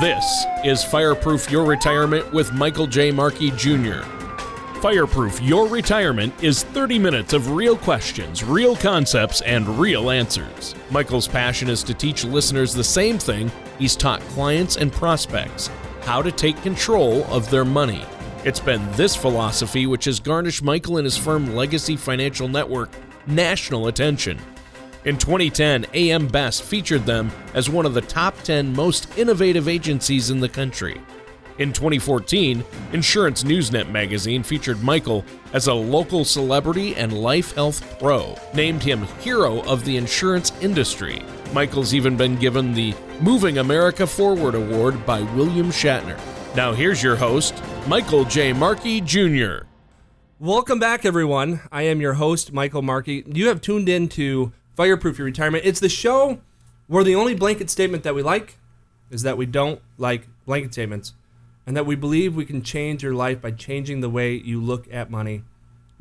This is Fireproof Your Retirement with Michael J. Markey Jr. Fireproof Your Retirement is 30 minutes of real questions, real concepts, and real answers. Michael's passion is to teach listeners the same thing he's taught clients and prospects how to take control of their money. It's been this philosophy which has garnished Michael and his firm Legacy Financial Network national attention. In 2010, AM Best featured them as one of the top 10 most innovative agencies in the country. In 2014, Insurance Newsnet magazine featured Michael as a local celebrity and life health pro, named him Hero of the Insurance Industry. Michael's even been given the Moving America Forward Award by William Shatner. Now here's your host, Michael J. Markey Jr. Welcome back, everyone. I am your host, Michael Markey. You have tuned in to Fireproof Your Retirement. It's the show where the only blanket statement that we like is that we don't like blanket statements and that we believe we can change your life by changing the way you look at money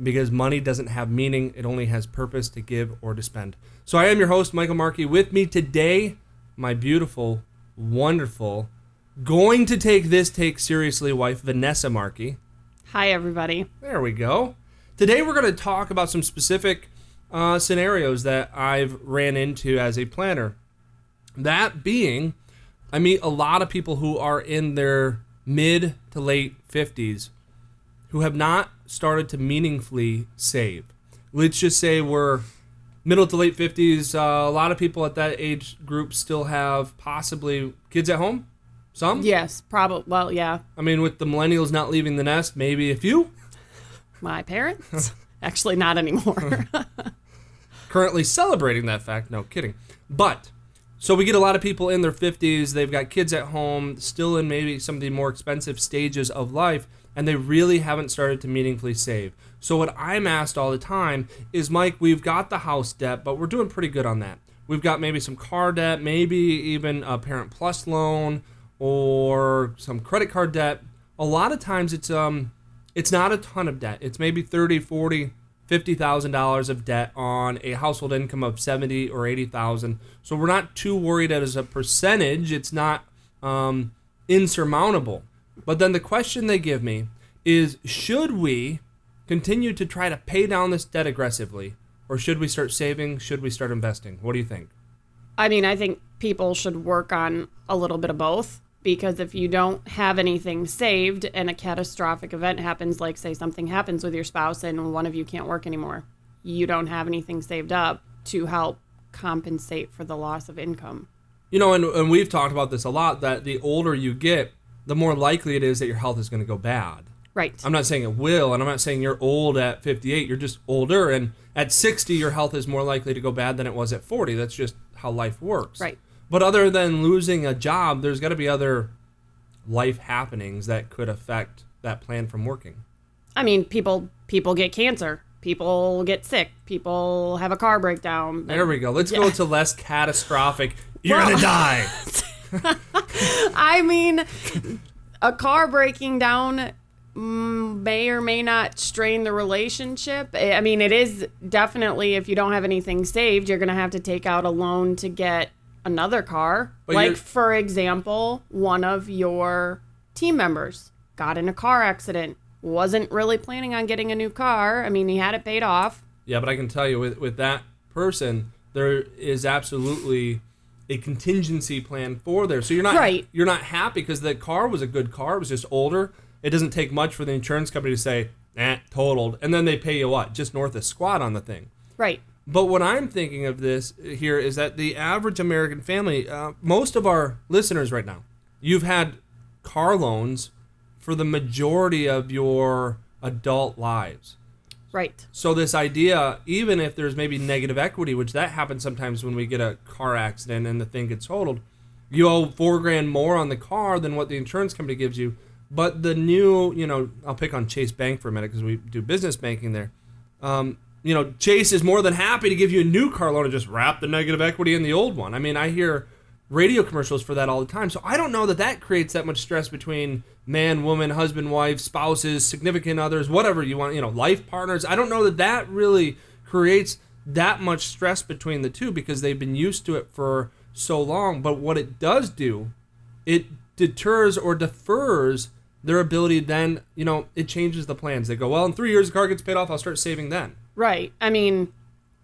because money doesn't have meaning, it only has purpose to give or to spend. So I am your host, Michael Markey. With me today, my beautiful, wonderful, going to take this take seriously wife, Vanessa Markey. Hi, everybody. There we go. Today we're going to talk about some specific uh, scenarios that I've ran into as a planner. That being, I meet a lot of people who are in their mid to late 50s who have not started to meaningfully save. Let's just say we're middle to late 50s. Uh, a lot of people at that age group still have possibly kids at home. Some? Yes, probably. Well, yeah. I mean, with the millennials not leaving the nest, maybe a few. My parents? Actually, not anymore. Currently celebrating that fact. No kidding. But so we get a lot of people in their 50s, they've got kids at home, still in maybe some of the more expensive stages of life, and they really haven't started to meaningfully save. So what I'm asked all the time is, Mike, we've got the house debt, but we're doing pretty good on that. We've got maybe some car debt, maybe even a Parent Plus loan or some credit card debt. A lot of times it's um it's not a ton of debt. It's maybe 30, 40, fifty thousand dollars of debt on a household income of seventy or eighty thousand. So we're not too worried as a percentage. It's not um, insurmountable. But then the question they give me is: Should we continue to try to pay down this debt aggressively, or should we start saving? Should we start investing? What do you think? I mean, I think people should work on a little bit of both because if you don't have anything saved and a catastrophic event happens, like say something happens with your spouse and one of you can't work anymore, you don't have anything saved up to help compensate for the loss of income. You know, and, and we've talked about this a lot that the older you get, the more likely it is that your health is going to go bad. Right. I'm not saying it will, and I'm not saying you're old at 58. You're just older, and at 60, your health is more likely to go bad than it was at 40. That's just how life works. Right. But other than losing a job, there's got to be other life happenings that could affect that plan from working. I mean, people people get cancer, people get sick, people have a car breakdown. There we go. Let's go to less catastrophic. You're Well- gonna die. I mean, a car breaking down mm, may or may not strain the relationship. I I mean, it is definitely if you don't have anything saved, you're going to have to take out a loan to get another car. But like, for example, one of your team members got in a car accident, wasn't really planning on getting a new car. I mean, he had it paid off. Yeah, but I can tell you with with that person, there is absolutely a contingency plan for there. So you're not Right. you're not happy because the car was a good car. It was just older. It doesn't take much for the insurance company to say, "Eh, totaled," and then they pay you what, just north of squat on the thing. Right. But what I'm thinking of this here is that the average American family, uh, most of our listeners right now, you've had car loans for the majority of your adult lives. Right. So this idea, even if there's maybe negative equity, which that happens sometimes when we get a car accident and the thing gets totaled, you owe four grand more on the car than what the insurance company gives you. But the new, you know, I'll pick on Chase Bank for a minute because we do business banking there. Um, you know, Chase is more than happy to give you a new car loan and just wrap the negative equity in the old one. I mean, I hear radio commercials for that all the time. So I don't know that that creates that much stress between man, woman, husband, wife, spouses, significant others, whatever you want, you know, life partners. I don't know that that really creates that much stress between the two because they've been used to it for so long. But what it does do, it deters or defers their ability then, you know, it changes the plans. They go, well, in three years, the car gets paid off, I'll start saving then. Right. I mean,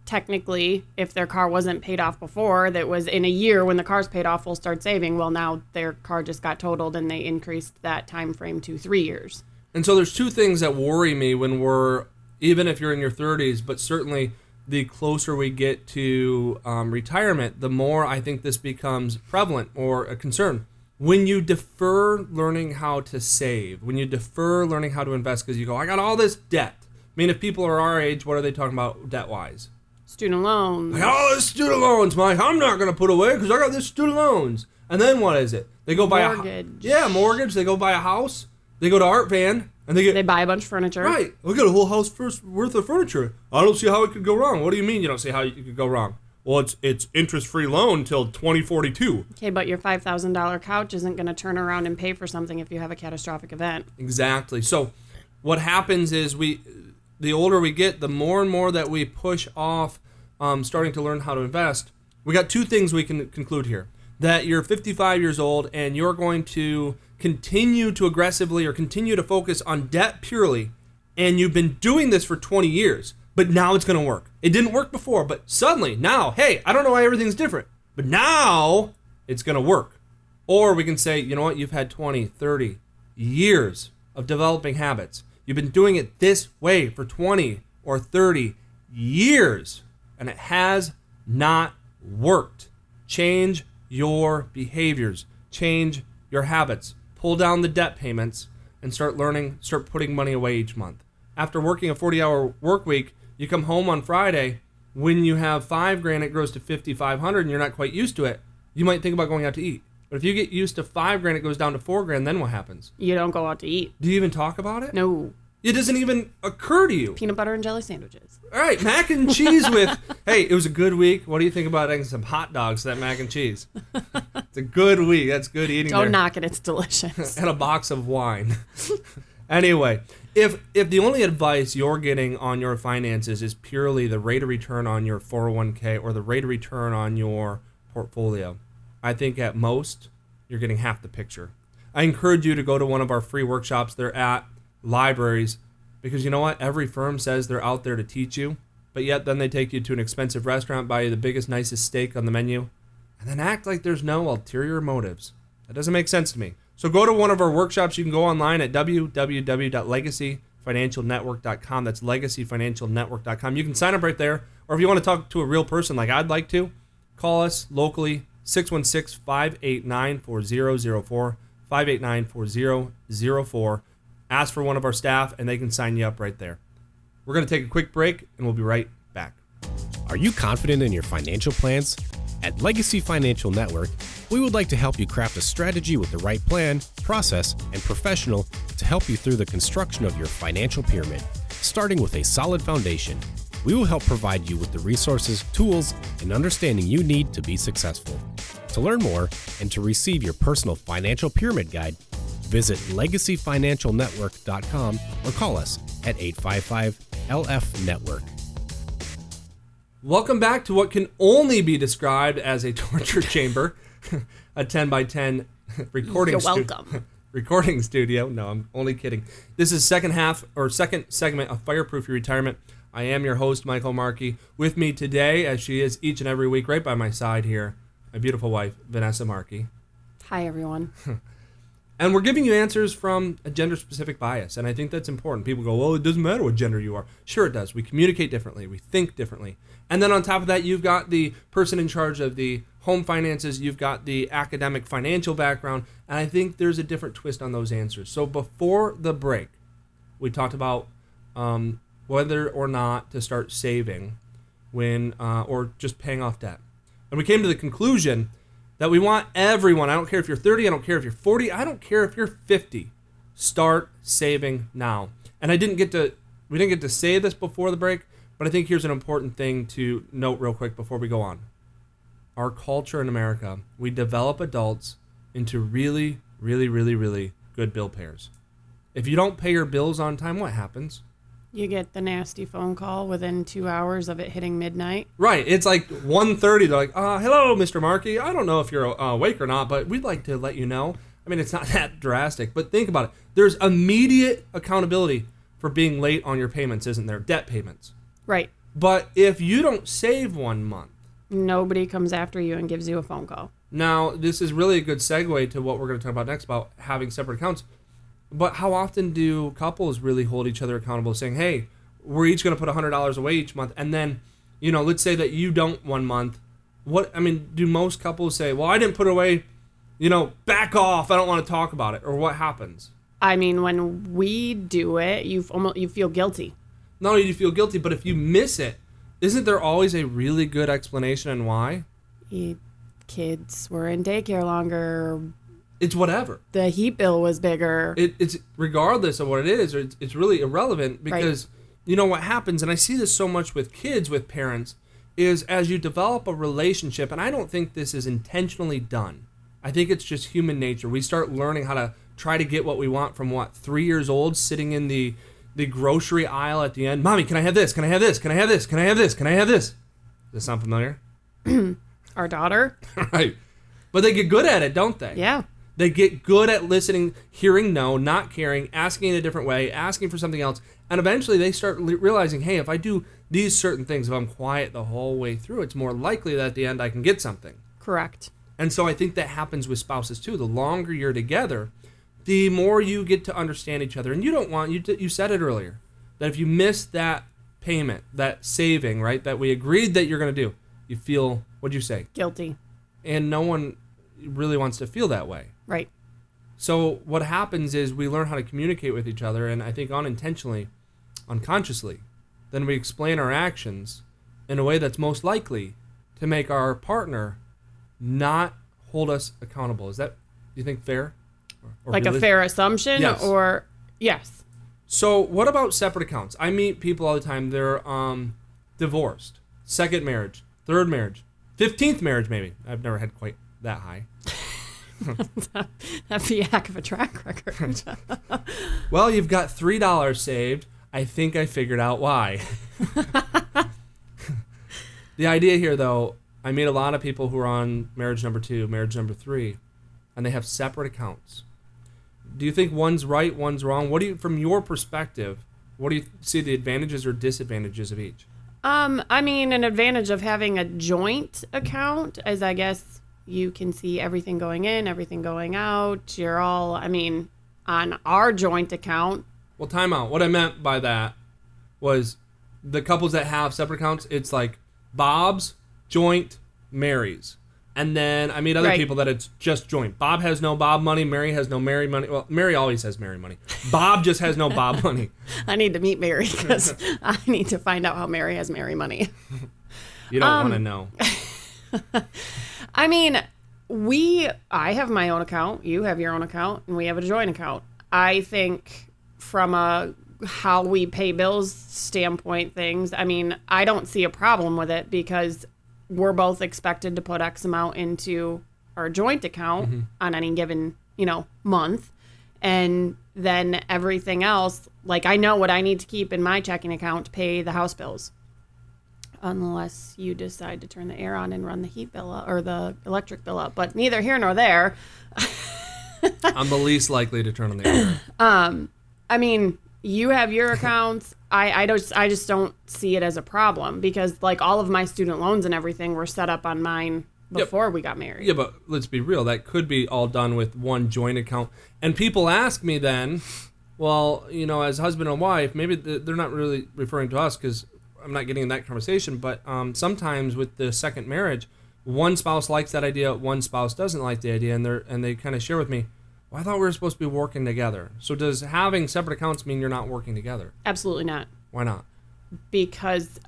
technically, if their car wasn't paid off before, that was in a year when the car's paid off, we'll start saving. Well, now their car just got totaled and they increased that time frame to three years. And so there's two things that worry me when we're, even if you're in your 30s, but certainly the closer we get to um, retirement, the more I think this becomes prevalent or a concern. When you defer learning how to save, when you defer learning how to invest because you go, I got all this debt. I mean, if people are our age, what are they talking about debt wise? Student loans. I got oh, all this student loans, Mike. I'm not going to put away because I got this student loans. And then what is it? They go buy a Mortgage. a yeah mortgage. They go buy a house. They go to Art Van and they get They buy a bunch of furniture. right. We got a whole house first worth of furniture. I don't see how it could go wrong. What do you mean you don't see how it could go wrong? Well, it's it's interest free loan till 2042. Okay, but your five thousand dollar couch isn't going to turn around and pay for something if you have a catastrophic event. Exactly. So what happens is we the older we get, the more and more that we push off um, starting to learn how to invest. We got two things we can conclude here. That you're 55 years old and you're going to continue to aggressively or continue to focus on debt purely, and you've been doing this for 20 years, but now it's going to work. It didn't work before, but suddenly, now, hey, I don't know why everything's different, but now it's going to work. Or we can say, you know what, you've had 20, 30 years of developing habits. You've been doing it this way for 20 or 30 years, and it has not worked. Change your behaviors, change your habits, pull down the debt payments, and start learning, start putting money away each month. After working a 40 hour work week, you come home on Friday. When you have five grand, it grows to 5,500 and you're not quite used to it. You might think about going out to eat. But if you get used to five grand, it goes down to four grand, then what happens? You don't go out to eat. Do you even talk about it? No It doesn't even occur to you. peanut butter and jelly sandwiches. All right, mac and cheese with. hey, it was a good week. What do you think about adding some hot dogs to that mac and cheese? It's a good week. That's good eating. Don't there. knock it; it's delicious. and a box of wine. anyway, if if the only advice you're getting on your finances is purely the rate of return on your 401k or the rate of return on your portfolio, I think at most you're getting half the picture. I encourage you to go to one of our free workshops. They're at libraries because you know what? Every firm says they're out there to teach you, but yet then they take you to an expensive restaurant, buy you the biggest, nicest steak on the menu, and then act like there's no ulterior motives. That doesn't make sense to me. So go to one of our workshops. You can go online at www.legacyfinancialnetwork.com. That's legacyfinancialnetwork.com. You can sign up right there. Or if you want to talk to a real person like I'd like to, call us locally 616 589 4004. 589 4004. Ask for one of our staff and they can sign you up right there. We're going to take a quick break and we'll be right back. Are you confident in your financial plans? At Legacy Financial Network, we would like to help you craft a strategy with the right plan, process, and professional to help you through the construction of your financial pyramid. Starting with a solid foundation, we will help provide you with the resources, tools, and understanding you need to be successful. To learn more and to receive your personal financial pyramid guide, visit legacyfinancialnetwork.com or call us at 855 LF Network. Welcome back to what can only be described as a torture chamber, a 10 by 10 recording You're stu- welcome. recording studio. No, I'm only kidding. This is second half or second segment of Fireproof Your Retirement. I am your host, Michael Markey. With me today, as she is each and every week, right by my side here, my beautiful wife, Vanessa Markey. Hi, everyone. And we're giving you answers from a gender specific bias. And I think that's important. People go, well, it doesn't matter what gender you are. Sure, it does. We communicate differently, we think differently. And then on top of that, you've got the person in charge of the home finances, you've got the academic financial background. And I think there's a different twist on those answers. So before the break, we talked about um, whether or not to start saving when, uh, or just paying off debt. And we came to the conclusion that we want everyone, I don't care if you're 30, I don't care if you're 40, I don't care if you're 50, start saving now. And I didn't get to, we didn't get to say this before the break, but I think here's an important thing to note real quick before we go on. Our culture in America, we develop adults into really, really, really, really good bill payers. If you don't pay your bills on time, what happens? You get the nasty phone call within two hours of it hitting midnight. Right. It's like 1.30. They're like, uh, hello, Mr. Markey. I don't know if you're uh, awake or not, but we'd like to let you know I mean, it's not that drastic, but think about it. There's immediate accountability for being late on your payments, isn't there? Debt payments. Right. But if you don't save one month, Nobody comes after you and gives you a phone call. now this is really a good segue to what we're going to talk about next about having separate accounts. But how often do couples really hold each other accountable, saying, "Hey, we're each going to put hundred dollars away each month," and then, you know, let's say that you don't one month. What I mean, do most couples say, "Well, I didn't put it away," you know, back off. I don't want to talk about it, or what happens? I mean, when we do it, you almost you feel guilty. Not only do you feel guilty, but if you miss it, isn't there always a really good explanation and why? You, kids were in daycare longer. It's whatever. The heat bill was bigger. it, it's regardless of what it is, it's, it's really irrelevant because you know what happens, and I see this so much with kids, with parents, is as you develop a relationship, and I don't think this is intentionally done. I think it's just human nature. We start learning how to try to get what we want from what three years old, sitting in the the grocery aisle at the end. Mommy, can I have this? Can I have this? Can I have this? Can I have this? Can I have this? Does this sound familiar? Our daughter. right. But they get good at it, don't they? Yeah. They get good at listening, hearing no, not caring, asking in a different way, asking for something else, and eventually they start le- realizing, hey, if I do these certain things, if I'm quiet the whole way through, it's more likely that at the end I can get something. Correct. And so I think that happens with spouses too. The longer you're together, the more you get to understand each other. And you don't want you t- you said it earlier that if you miss that payment, that saving, right, that we agreed that you're going to do, you feel what'd you say? Guilty. And no one really wants to feel that way. Right. So what happens is we learn how to communicate with each other, and I think unintentionally, unconsciously, then we explain our actions in a way that's most likely to make our partner not hold us accountable. Is that do you think fair? Or- or Like a fair assumption Yes. or yes. So what about separate accounts? I meet people all the time. They're um, divorced, second marriage, third marriage, fifteenth marriage, maybe. I've never had quite that high. That'd be a heck of a track record. Well, you've got three dollars saved. I think I figured out why. the idea here, though, I meet a lot of people who are on marriage number two, marriage number three, and they have separate accounts. Do you think one's right, one's wrong? What do you, from your perspective, what do you see the advantages or disadvantages of each? Um, I mean, an advantage of having a joint account is, I guess, you can see everything going in, everything going out. You're all, I mean, on our joint account. Well, timeout. What I meant by that was the couples that have separate accounts, it's like Bob's, joint, Mary's. And then I meet other Right. people that it's just joint. Bob has no Bob money. Mary has no Mary money. Well, Mary always has Mary money. Bob just has no Bob money. I need to meet Mary because I need to find out how Mary has Mary money. You don't Um, want to know. I mean, we, I have my own account, you have your own account, and we have a joint account. I think from a how we pay bills standpoint things, I mean, I don't see a problem with it because we're both expected to put X amount into our joint account mm-hmm. on any given, you know, month. And then everything else, like I know what I need to keep in my checking account to pay the house bills unless you decide to turn the air on and run the heat bill up, or the electric bill up. But neither here nor there. I'm the least likely to turn on the air. Um, I mean, you have your accounts. I, I don't I just don't see it as a problem because like all of my student loans and everything were set up on mine before we got married. Yeah, but let's be real. That could be all done with one joint account. And people ask me then, well, you know, as husband and wife, maybe they're not really referring to us because I'm not getting in that conversation. But um, sometimes with the second marriage, one spouse likes that idea, one spouse doesn't like the idea, and they and they kind of share with me. Well, I thought we were supposed to be working together. So does having separate accounts mean you're not working together? Absolutely not. Why not? because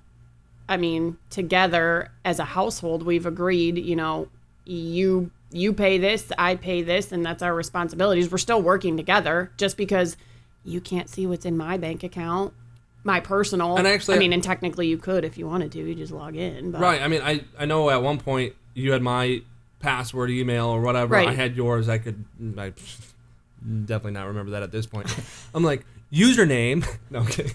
I mean, together as a household, we've agreed, you know, you you pay this, I pay this, and that's our responsibilities. We're still working together just because you can't see what's in my bank account, my personal. And actually- I mean, and technically you could if you wanted to, you just log in. But Right. I mean, I, I know at one point you had my password email or whatever. Right. I had yours. I could I definitely not remember that at this point. I'm like, username. No, okay.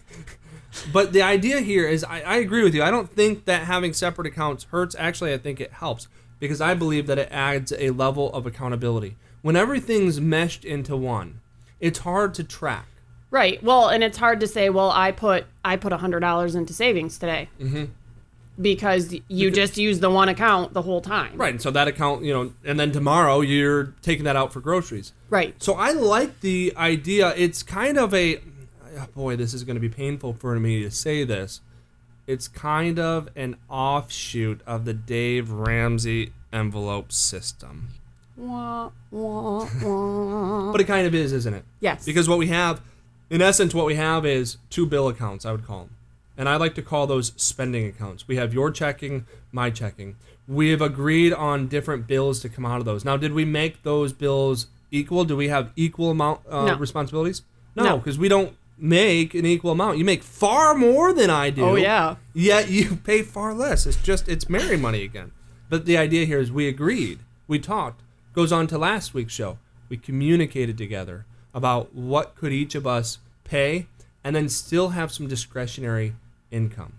But the idea here is I, I agree with you. I don't think that having separate accounts hurts. Actually, I think it helps because I believe that it adds a level of accountability. when everything's meshed into one, it's hard to track. Right. Well, and it's hard to say, well, I put I put hundred dollars into savings today. Mm-hmm. Because you just use the one account the whole time. Right. And so that account, you know, and then tomorrow you're taking that out for groceries. Right. So I like the idea. It's kind of a oh boy, this is going to be painful for me to say this. It's kind of an offshoot of the Dave Ramsey envelope system. Wah, wah, wah. But it kind of is, isn't it? Yes. Because what we have, in essence, what we have is two bill accounts, I would call them. And I like to call those spending accounts. We have your checking, my checking. We have agreed on different bills to come out of those. Now, did we make those bills equal? Do we have equal amount uh, No. responsibilities? No, No. because we don't make an equal amount. You make far more than I do. Oh, yeah. Yet you pay far less. It's just it's Mary money again. But the idea here is we agreed, we talked. Goes on to last week's show. We communicated together about what could each of us pay, and then still have some discretionary income.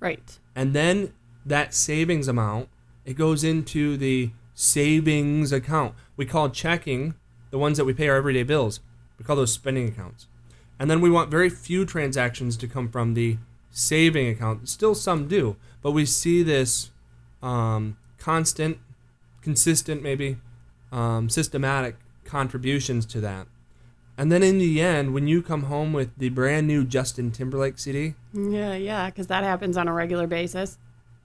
right. And then that savings amount it goes into the savings account. We call checking the ones that we pay our everyday bills. We call those spending accounts. And then we want very few transactions to come from the saving account. Still, some do, but we see this um, constant, consistent, maybe um, systematic contributions to that. And then in the end, when you come home with the brand new Justin Timberlake CD, Yeah, yeah, because that happens on a regular basis.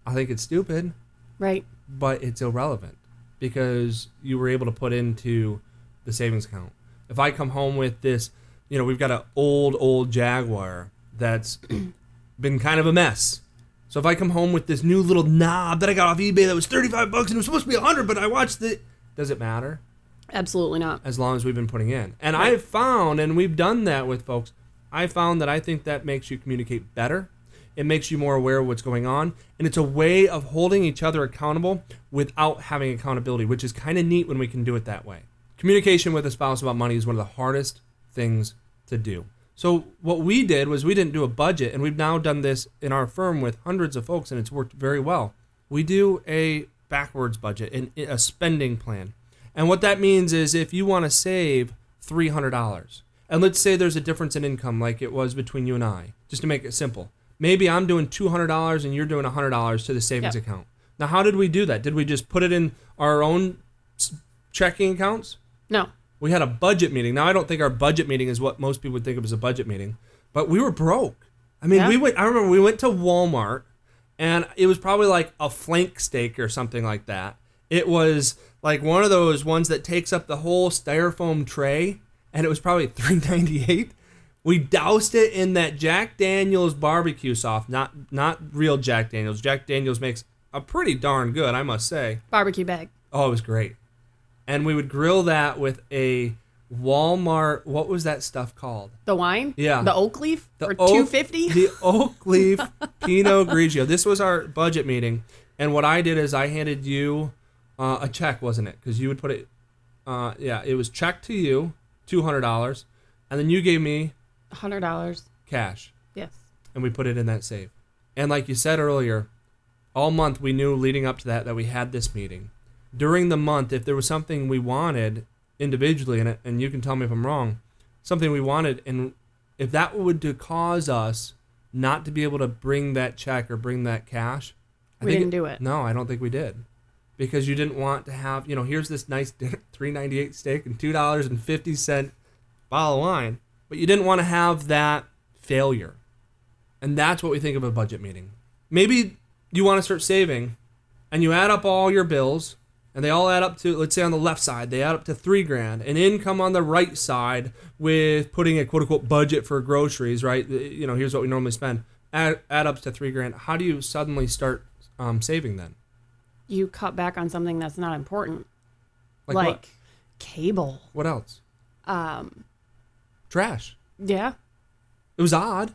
I think it's stupid. Right. but it's irrelevant because you were able to put into the savings account. If I come home with this, you know, we've got an old, old Jaguar that's been kind of a mess. So if I come home with this new little knob that I got off eBay that was 35 bucks and it was supposed to be 100, but I watched it, does it matter? Absolutely not. as long as we've been putting in. And I've found, and we've done that with folks, I found that I think that makes you communicate better. It makes you more aware of what's going on. And it's a way of holding each other accountable without having accountability, which is kind of neat when we can do it that way. Communication with a spouse about money is one of the hardest things to do. So, what we did was we didn't do a budget, and we've now done this in our firm with hundreds of folks, and it's worked very well. We do a backwards budget and a spending plan. And what that means is if you want to save $300, and let's say there's a difference in income like it was between you and I, just to make it simple. Maybe I'm doing $200 and you're doing $100 to the savings Yep. account. Now, how did we do that? Did we just put it in our own checking accounts? No. We had a budget meeting. Now, I don't think our budget meeting is what most people would think of as a budget meeting, but we were broke. I mean, Yeah. we went. I remember we went to Walmart, and it was probably like a flank steak or something like that. It was like one of those ones that takes up the whole styrofoam tray, and it was probably three ninety eight. We doused it in that Jack Daniels barbecue sauce, not not real Jack Daniels. Jack Daniels makes a pretty darn good, I must say. Barbecue bag. Oh, it was great. And we would grill that with a Walmart. What was that stuff called? The wine? Yeah. The oak leaf? The For two fifty? The oak leaf Pinot Grigio. This was our budget meeting, and what I did is I handed you uh, a check, wasn't it? Because you would put it. Uh, yeah, it was check to you, two hundred dollars, and then you gave me Hundred dollars. cash, Yes. and we put it in that safe. And like you said earlier, all month we knew leading up to that that we had this meeting. During the month, if there was something we wanted individually, and and you can tell me if I'm wrong, something we wanted, and if that would to cause us not to be able to bring that check or bring that cash, I We didn't do it. No, I don't think we did, because you didn't want to have you know here's this nice dinner, three ninety eight steak and two dollars and fifty cent bottle of wine, but you didn't want to have that failure, and that's what we think of a budget meeting. Maybe you want to start saving, and you add up all your bills, and they all add up to let's say on the left side they add up to three grand, and income on the right side with putting a quote unquote budget for groceries, right? You know, here's what we normally spend. Add, add up to three grand. How do you suddenly start um, saving then? You cut back on something that's not important. Like, Like, what? cable. What else? Um Trash. yeah. It was odd,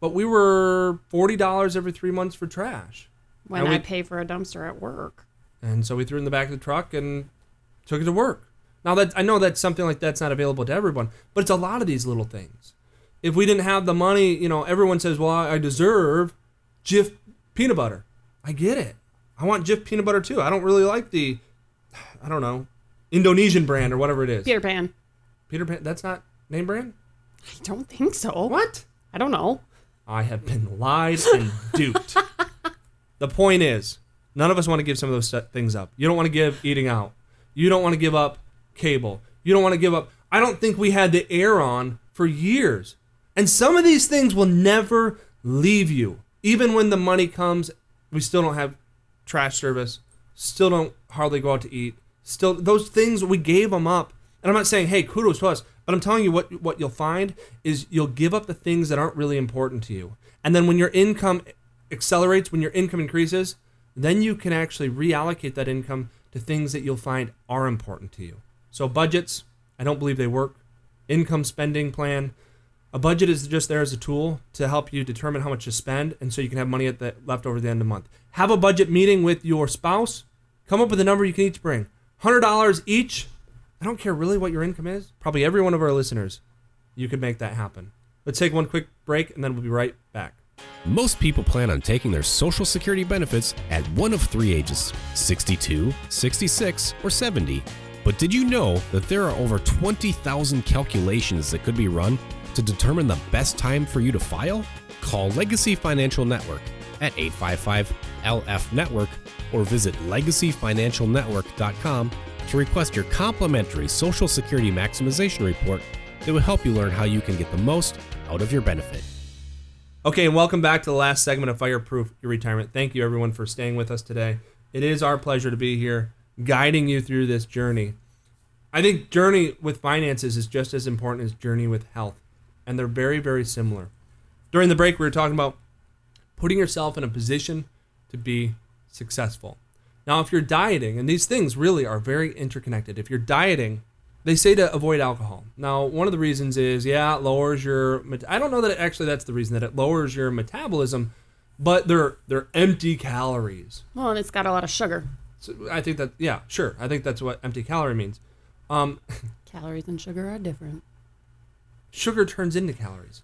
but we were forty dollars every three months for trash, When And I we- pay for a dumpster at work. and so we threw it in the back of the truck and took it to work. Now that I know that something like that's not available to everyone, but it's a lot of these little things. If we didn't have the money, you know, everyone says, "Well, I I deserve Jif peanut butter." I get it. I want Jif peanut butter too. I don't really like the, I don't know, Indonesian brand or whatever it is. Peter Pan. Peter Pan. That's not name brand. I don't think so. What? I don't know. I have been lied and duped. the point is, none of us want to give some of those things up. You don't want to give eating out. You don't want to give up cable. You don't want to give up. I don't think we had the air on for years. And some of these things will never leave you. Even when the money comes, we still don't have trash service, still don't hardly go out to eat. Still, those things we gave them up. And I'm not saying, hey, kudos to us, but I'm telling you what what you'll find is you'll give up the things that aren't really important to you. And then when your income accelerates, when your income increases, then you can actually reallocate that income to things that you'll find are important to you. So budgets, I don't believe they work. Income spending plan, a budget is just there as a tool to help you determine how much to spend, and so you can have money at the left over the end of the month. Have a budget meeting with your spouse. Come up with a number you can each bring. Hundred dollars each. I don't care really what your income is. Probably every one of our listeners, you could make that happen. Let's take one quick break, and then we'll be right back. Most people plan on taking their Social Security benefits at one of three ages 62, 66, or 70. But did you know that there are over 20,000 calculations that could be run to determine the best time for you to file? Call Legacy Financial Network at 855 LF Network or visit legacyfinancialnetwork.com to request your complimentary Social Security Maximization Report that will help you learn how you can get the most out of your benefit. Okay, and welcome back to the last segment of Fireproof Your Retirement. Thank you, everyone, for staying with us today. It is our pleasure to be here, guiding you through this journey. I think journey with finances is just as important as journey with health, and they're very, very similar. During the break, we were talking about putting yourself in a position to be successful. Now, if you're dieting, and these things really are very interconnected, if you're dieting, they say to avoid alcohol. Now, one of the reasons is, yeah, it lowers your. I don't know that it, actually that's the reason that it lowers your metabolism, but they're they're empty calories. Well, and it's got a lot of sugar. So I think that yeah, sure. I think that's what empty calorie means. Um, Calories and sugar are different. Sugar turns into calories.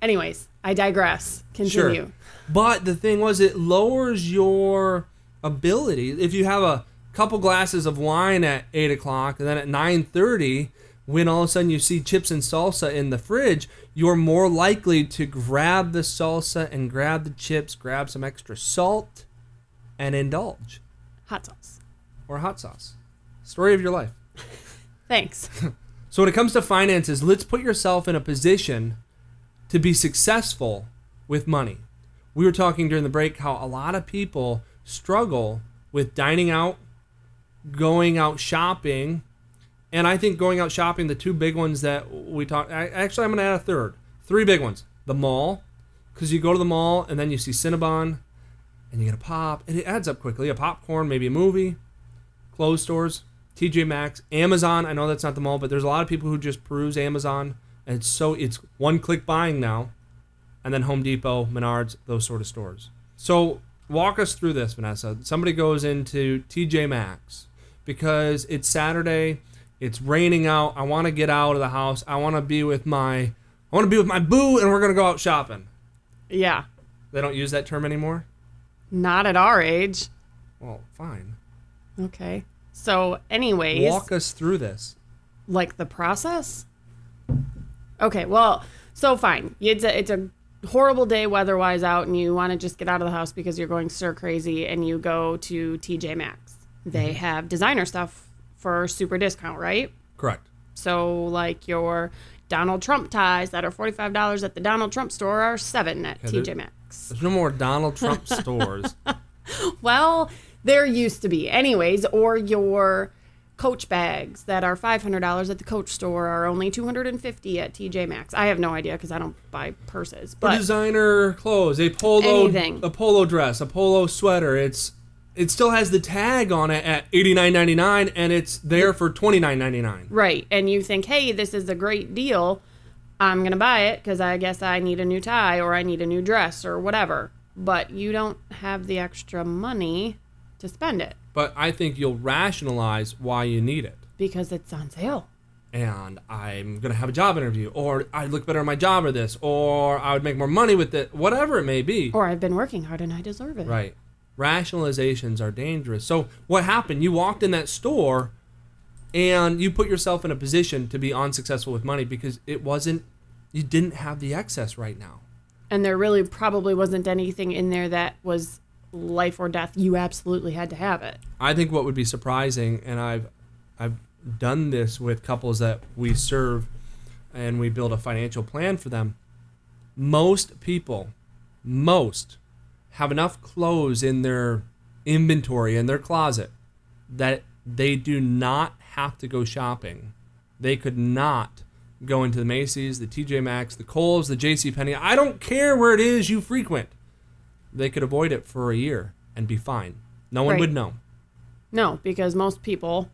Anyways, I digress. Continue. Sure. But the thing was, it lowers your ability. If you have a couple glasses of wine at eight o'clock, and then at nine thirty, when all of a sudden you see chips and salsa in the fridge, you're more likely to grab the salsa and grab the chips, grab some extra salt, and indulge Hot sauce. or hot sauce. Story of your life. Thanks. So when it comes to finances, let's put yourself in a position to be successful with money. We were talking during the break how a lot of people struggle with dining out, going out shopping, and I think going out shopping, the two big ones that we talked, Actually, I'm going to add a third. Three big ones. The mall, because you go to the mall and then you see Cinnabon, and you get a pop, and it adds up quickly. A popcorn, maybe a movie. Clothes stores, TJ Maxx, Amazon. I know that's not the mall, but there's a lot of people who just peruse Amazon, and it's so it's one click buying now, and then Home Depot, Menards, those sort of stores. So walk us through this, Vanessa. Somebody goes into TJ Maxx because it's Saturday, it's raining out. I want to get out of the house. I want to be with my I want to be with my boo, and we're gonna go out shopping. yeah. They don't use that term anymore. Not at our age. Well, fine. Okay. So, anyways, Walk us through this. like the process. Okay. Well, so fine. It's a it's a horrible day weather-wise out, and you want to just get out of the house because you're going stir crazy, and you go to TJ Maxx. Mm-hmm. They have designer stuff for super discount, right? Correct. So like your Donald Trump ties that are forty-five dollars at the Donald Trump store are seven at Okay, TJ Maxx. There's no more Donald Trump stores. Well, there used to be, anyways. Or your Coach bags that are five hundred dollars at the Coach store are only two hundred and fifty at TJ Maxx. I have no idea because I don't buy purses, Or but designer clothes, a polo, Anything. a polo dress, a polo sweater. It's it still has the tag on it at eighty nine ninety nine, and it's there for twenty nine ninety nine. right, and you think, hey, this is a great deal. I'm gonna buy it because I guess I need a new tie or I need a new dress or whatever. But you don't have the extra money to spend it But I think you'll rationalize why you need it. because it's on sale. And I'm gonna have a job interview, or I look better in my job or this, or I would make more money with it, whatever it may be. Or I've been working hard and I deserve it. Right. Rationalizations are dangerous. So what happened? You walked in that store and you put yourself in a position to be unsuccessful with money because it wasn't you didn't have the excess right now. And there really probably wasn't anything in there that was life or death. You absolutely had to have it. I think what would be surprising, and I've I've done this with couples that we serve, and we build a financial plan for them. Most people, most, have enough clothes in their inventory in their closet that they do not have to go shopping. They could not go into the Macy's, the TJ Maxx, the Kohl's, the J.C. Penney. I don't care where it is you frequent. They could avoid it for a year and be fine. No one Right. would know. No, because most people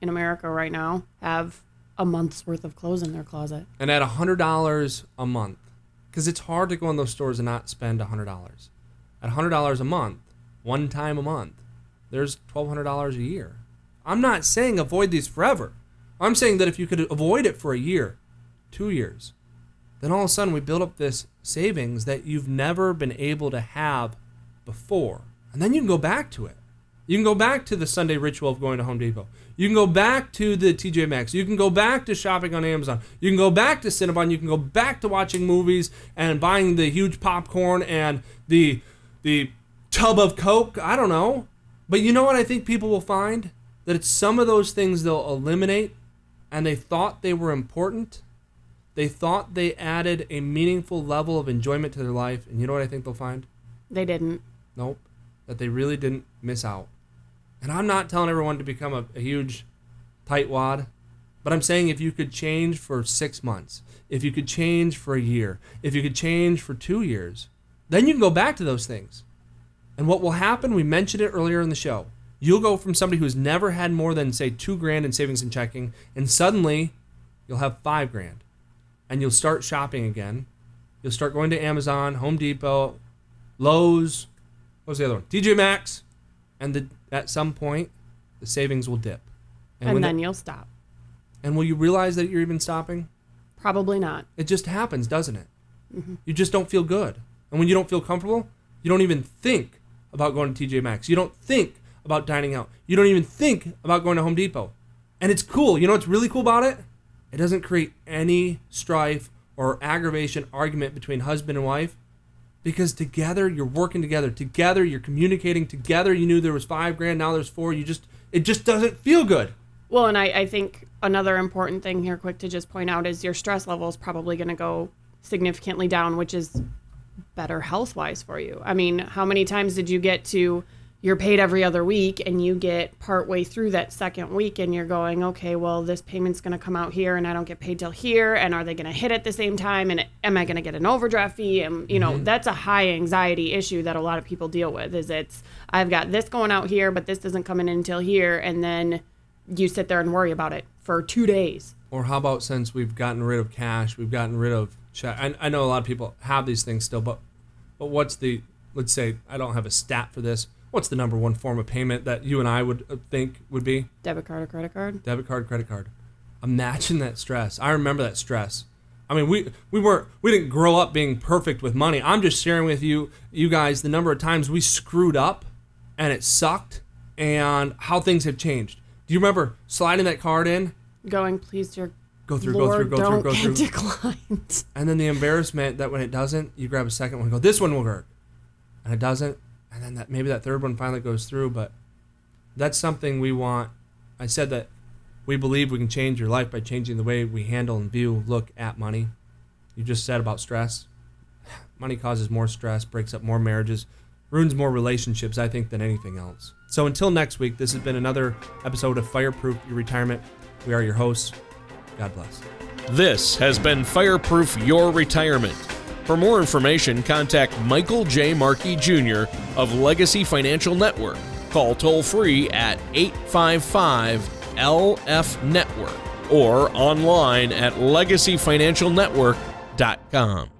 in America right now have a month's worth of clothes in their closet. And at hundred dollars a month, because it's hard to go in those stores and not spend hundred dollars. At hundred dollars a month, one time a month, there's twelve hundred dollars a year. I'm not saying avoid these forever. I'm saying that if you could avoid it for a year, two years, then all of a sudden we build up this savings that you've never been able to have before. And then you can go back to it. You can go back to the Sunday ritual of going to Home Depot. You can go back to the TJ Maxx. You can go back to shopping on Amazon. You can go back to Cinnabon. You can go back to watching movies and buying the huge popcorn and the the tub of Coke. I don't know. But you know what I think people will find? That it's some of those things they'll eliminate and they thought they were important. They thought they added a meaningful level of enjoyment to their life. And you know what I think they'll find? They didn't. Nope. That they really didn't miss out. And I'm not telling everyone to become a, a huge tightwad, but I'm saying if you could change for six months, if you could change for a year, if you could change for two years, then you can go back to those things. And what will happen, we mentioned it earlier in the show. You'll go from somebody who's never had more than, say, two grand in savings and checking, and suddenly you'll have five grand. And you'll start shopping again. You'll start going to Amazon, Home Depot, Lowe's, what was the other one? TJ Maxx. And the, at some point, the savings will dip. And, when then the- you'll stop. and will you realize that you're even stopping? Probably not. It just happens, doesn't it? Mm-hmm. You just don't feel good. And when you don't feel comfortable, you don't even think about going to TJ Maxx. You don't think about dining out. You don't even think about going to Home Depot. And it's cool. You know what's really cool about it? It doesn't create any strife or aggravation, argument between husband and wife because together you're working together. Together you're communicating. Together you knew there was five grand, now there's four. You just, it just doesn't feel good. Well, and I, I think another important thing here, quick to just point out, is your stress level is probably going to go significantly down, which is better health wise for you. I mean, how many times did you get to you're paid every other week and you get partway through that second week and you're going, okay, well, this payment's going to come out here and I don't get paid till here. And are they going to hit at the same time? And am I going to get an overdraft fee? And, you know, mm-hmm. that's a high anxiety issue that a lot of people deal with is it's, I've got this going out here, but this isn't coming in until here. And then you sit there and worry about it for two days. Or how about since we've gotten rid of cash, we've gotten rid of check. I, I know a lot of people have these things still, but but what's the let's say I don't have a stat for this. What's the number one form of payment that you and I would uh, think would be Debit card or credit card? debit card, credit card? Imagine that stress. I remember that stress. I mean, we we weren't we didn't grow up being perfect with money. I'm just sharing with you you guys the number of times we screwed up and it sucked and how things have changed. Do you remember sliding that card in? Going, please, dear Go through, go through, go don't through, go through. declined. And then the embarrassment that when it doesn't, you grab a second one and go, this one will work. And it doesn't. And then that maybe that third one finally goes through. But that's something we want. I said that we believe we can change your life by changing the way we handle and view, look at money. You just said about stress. Money causes more stress, breaks up more marriages, ruins more relationships, I think, than anything else. So until next week, this has been another episode of Fireproof Your Retirement. We are your hosts. God bless. This has been Fireproof Your Retirement. For more information, contact Michael J. Markey Jr. of Legacy Financial Network. Call toll free at 855 LF Network or online at legacyfinancialnetwork.com.